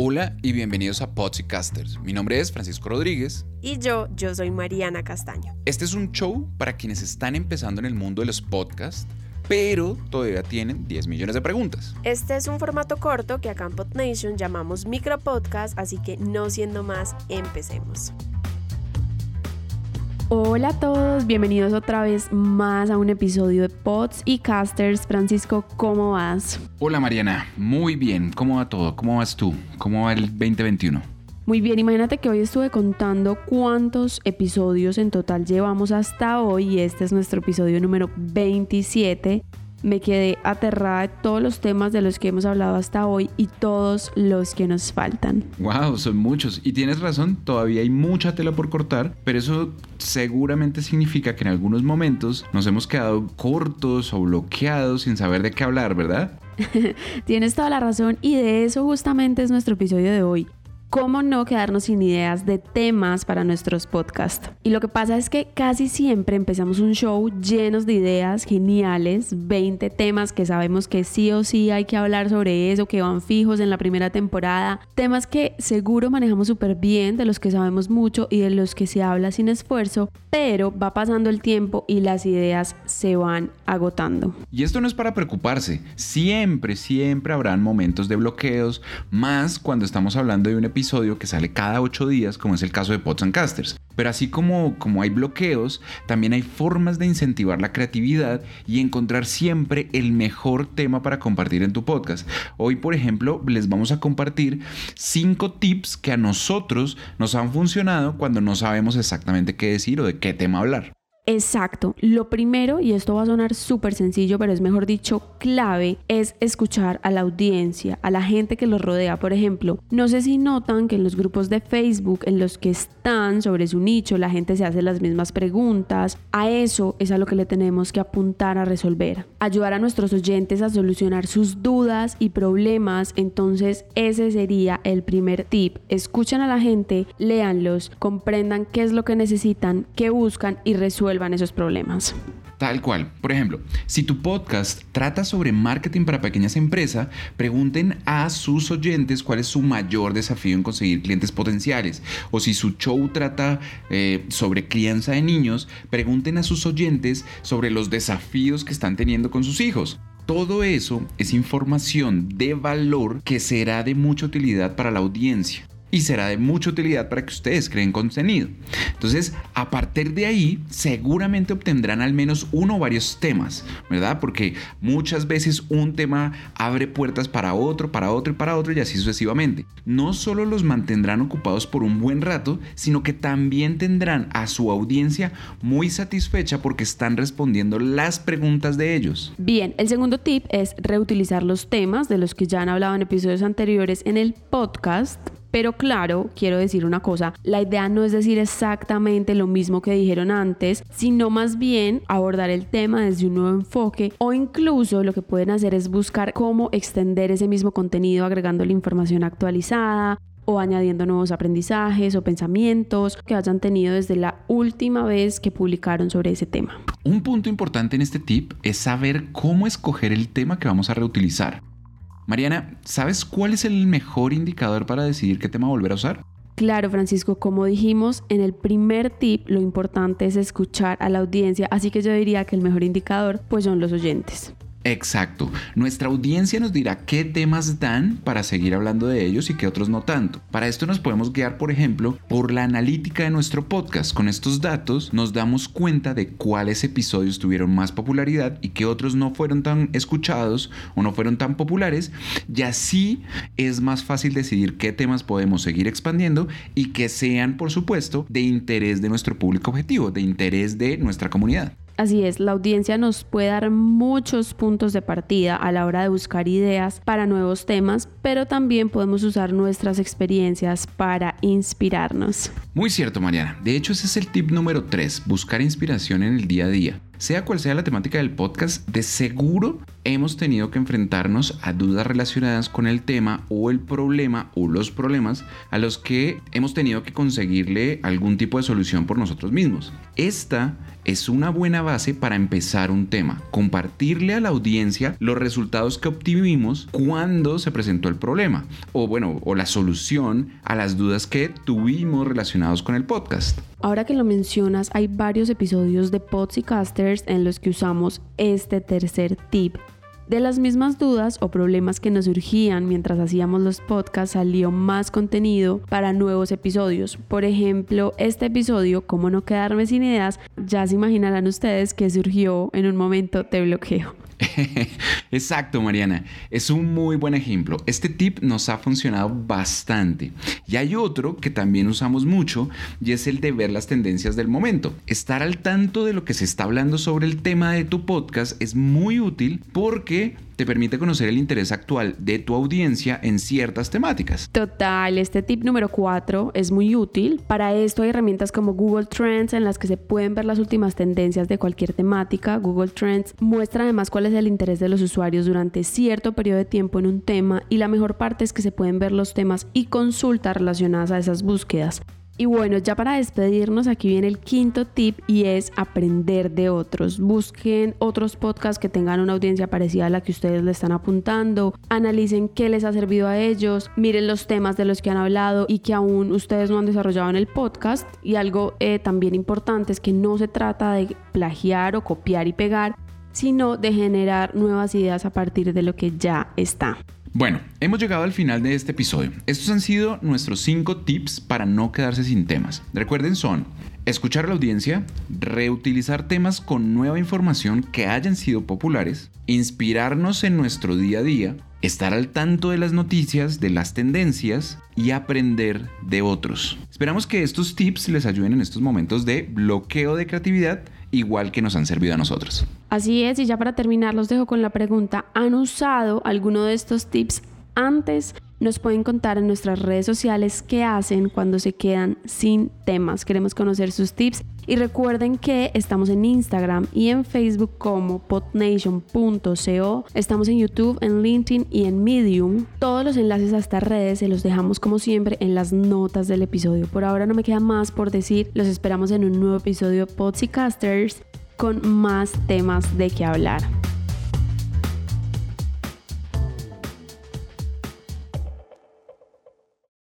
Hola y bienvenidos a Pods y Casters. Mi nombre es Francisco Rodríguez. Y yo, yo soy Mariana Castaño. Este es un show para quienes están empezando en el mundo de los podcasts, pero todavía tienen 10 millones de preguntas. Este es un formato corto que acá en PodNation llamamos micropodcast, así que no siendo más, empecemos. Hola a todos, bienvenidos otra vez más a un episodio de Pods y Casters. Francisco, ¿cómo vas? Hola Mariana, muy bien. ¿Cómo va todo? ¿Cómo vas tú? ¿Cómo va el 2021? Muy bien, imagínate que hoy estuve contando cuántos episodios en total llevamos hasta hoy y este es nuestro episodio número 27 me quedé aterrada de todos los temas de los que hemos hablado hasta hoy y todos los que nos faltan. Wow, son muchos. Y tienes razón, todavía hay mucha tela por cortar, pero eso seguramente significa que en algunos momentos nos hemos quedado cortos o bloqueados sin saber de qué hablar, ¿verdad? Tienes toda la razón y de eso justamente es nuestro episodio de hoy cómo no quedarnos sin ideas de temas para nuestros podcasts. Y lo que pasa es que casi siempre empezamos un show llenos de ideas geniales, 20 temas que sabemos que sí o sí hay que hablar sobre eso, que van fijos en la primera temporada, temas que seguro manejamos súper bien, de los que sabemos mucho y de los que se habla sin esfuerzo, pero va pasando el tiempo y las ideas se van agotando. Y esto no es para preocuparse, siempre, siempre habrán momentos de bloqueos, más cuando estamos hablando de un episodio episodio que sale cada ocho días, como es el caso de Pots and Casters. Pero así como, como hay bloqueos, también hay formas de incentivar la creatividad y encontrar siempre el mejor tema para compartir en tu podcast. Hoy, por ejemplo, les vamos a compartir cinco tips que a nosotros nos han funcionado cuando no sabemos exactamente qué decir o de qué tema hablar. Exacto. Lo primero, y esto va a sonar súper sencillo, pero es mejor dicho clave, es escuchar a la audiencia, a la gente que los rodea. Por ejemplo, no sé si notan que en los grupos de Facebook en los que están sobre su nicho, la gente se hace las mismas preguntas. A eso es a lo que le tenemos que apuntar a resolver. Ayudar a nuestros oyentes a solucionar sus dudas y problemas. Entonces, ese sería el primer tip. Escuchen a la gente, léanlos, comprendan qué es lo que necesitan, qué buscan y resuelvan esos problemas. Tal cual. Por ejemplo, si tu podcast trata sobre marketing para pequeñas empresas, pregunten a sus oyentes cuál es su mayor desafío en conseguir clientes potenciales. O si su show trata eh, sobre crianza de niños, pregunten a sus oyentes sobre los desafíos que están teniendo con sus hijos. Todo eso es información de valor que será de mucha utilidad para la audiencia y será de mucha utilidad para que ustedes creen contenido. Entonces, a partir de ahí, seguramente obtendrán al menos uno o varios temas, ¿verdad? Porque muchas veces un tema abre puertas para otro, para otro y para otro y así sucesivamente. No solo los mantendrán ocupados por un buen rato, sino que también tendrán a su audiencia muy satisfecha porque están respondiendo las preguntas de ellos. Bien, el segundo tip es reutilizar los temas de los que ya han hablado en episodios anteriores en el podcast pero claro, quiero decir una cosa, la idea no es decir exactamente lo mismo que dijeron antes, sino más bien abordar el tema desde un nuevo enfoque o incluso lo que pueden hacer es buscar cómo extender ese mismo contenido agregando la información actualizada o añadiendo nuevos aprendizajes o pensamientos que hayan tenido desde la última vez que publicaron sobre ese tema. Un punto importante en este tip es saber cómo escoger el tema que vamos a reutilizar. Mariana, ¿sabes cuál es el mejor indicador para decidir qué tema volver a usar? Claro, Francisco, como dijimos en el primer tip, lo importante es escuchar a la audiencia, así que yo diría que el mejor indicador pues son los oyentes. Exacto. Nuestra audiencia nos dirá qué temas dan para seguir hablando de ellos y qué otros no tanto. Para esto nos podemos guiar, por ejemplo, por la analítica de nuestro podcast. Con estos datos nos damos cuenta de cuáles episodios tuvieron más popularidad y qué otros no fueron tan escuchados o no fueron tan populares. Y así es más fácil decidir qué temas podemos seguir expandiendo y que sean, por supuesto, de interés de nuestro público objetivo, de interés de nuestra comunidad. Así es, la audiencia nos puede dar muchos puntos de partida a la hora de buscar ideas para nuevos temas, pero también podemos usar nuestras experiencias para inspirarnos. Muy cierto, Mariana. De hecho, ese es el tip número 3, buscar inspiración en el día a día. Sea cual sea la temática del podcast, de seguro hemos tenido que enfrentarnos a dudas relacionadas con el tema o el problema o los problemas a los que hemos tenido que conseguirle algún tipo de solución por nosotros mismos. Esta es una buena base para empezar un tema, compartirle a la audiencia los resultados que obtuvimos cuando se presentó el problema o bueno, o la solución a las dudas que tuvimos relacionados con el podcast. Ahora que lo mencionas, hay varios episodios de Pods y Casters en los que usamos este tercer tip de las mismas dudas o problemas que nos surgían mientras hacíamos los podcasts salió más contenido para nuevos episodios. Por ejemplo, este episodio, Cómo no quedarme sin ideas, ya se imaginarán ustedes que surgió en un momento de bloqueo. Exacto, Mariana. Es un muy buen ejemplo. Este tip nos ha funcionado bastante. Y hay otro que también usamos mucho y es el de ver las tendencias del momento. Estar al tanto de lo que se está hablando sobre el tema de tu podcast es muy útil porque te permite conocer el interés actual de tu audiencia en ciertas temáticas. Total, este tip número 4 es muy útil. Para esto hay herramientas como Google Trends en las que se pueden ver las últimas tendencias de cualquier temática. Google Trends muestra además cuál es el interés de los usuarios durante cierto periodo de tiempo en un tema y la mejor parte es que se pueden ver los temas y consultas relacionadas a esas búsquedas. Y bueno, ya para despedirnos, aquí viene el quinto tip y es aprender de otros. Busquen otros podcasts que tengan una audiencia parecida a la que ustedes le están apuntando, analicen qué les ha servido a ellos, miren los temas de los que han hablado y que aún ustedes no han desarrollado en el podcast. Y algo eh, también importante es que no se trata de plagiar o copiar y pegar, sino de generar nuevas ideas a partir de lo que ya está. Bueno, hemos llegado al final de este episodio. Estos han sido nuestros 5 tips para no quedarse sin temas. Recuerden son escuchar a la audiencia, reutilizar temas con nueva información que hayan sido populares, inspirarnos en nuestro día a día, estar al tanto de las noticias, de las tendencias y aprender de otros. Esperamos que estos tips les ayuden en estos momentos de bloqueo de creatividad igual que nos han servido a nosotros. Así es, y ya para terminar los dejo con la pregunta, ¿han usado alguno de estos tips antes? Nos pueden contar en nuestras redes sociales qué hacen cuando se quedan sin temas. Queremos conocer sus tips y recuerden que estamos en Instagram y en Facebook como potnation.co. Estamos en YouTube, en LinkedIn y en Medium. Todos los enlaces a estas redes se los dejamos como siempre en las notas del episodio. Por ahora no me queda más por decir. Los esperamos en un nuevo episodio de Pods y Casters con más temas de qué hablar.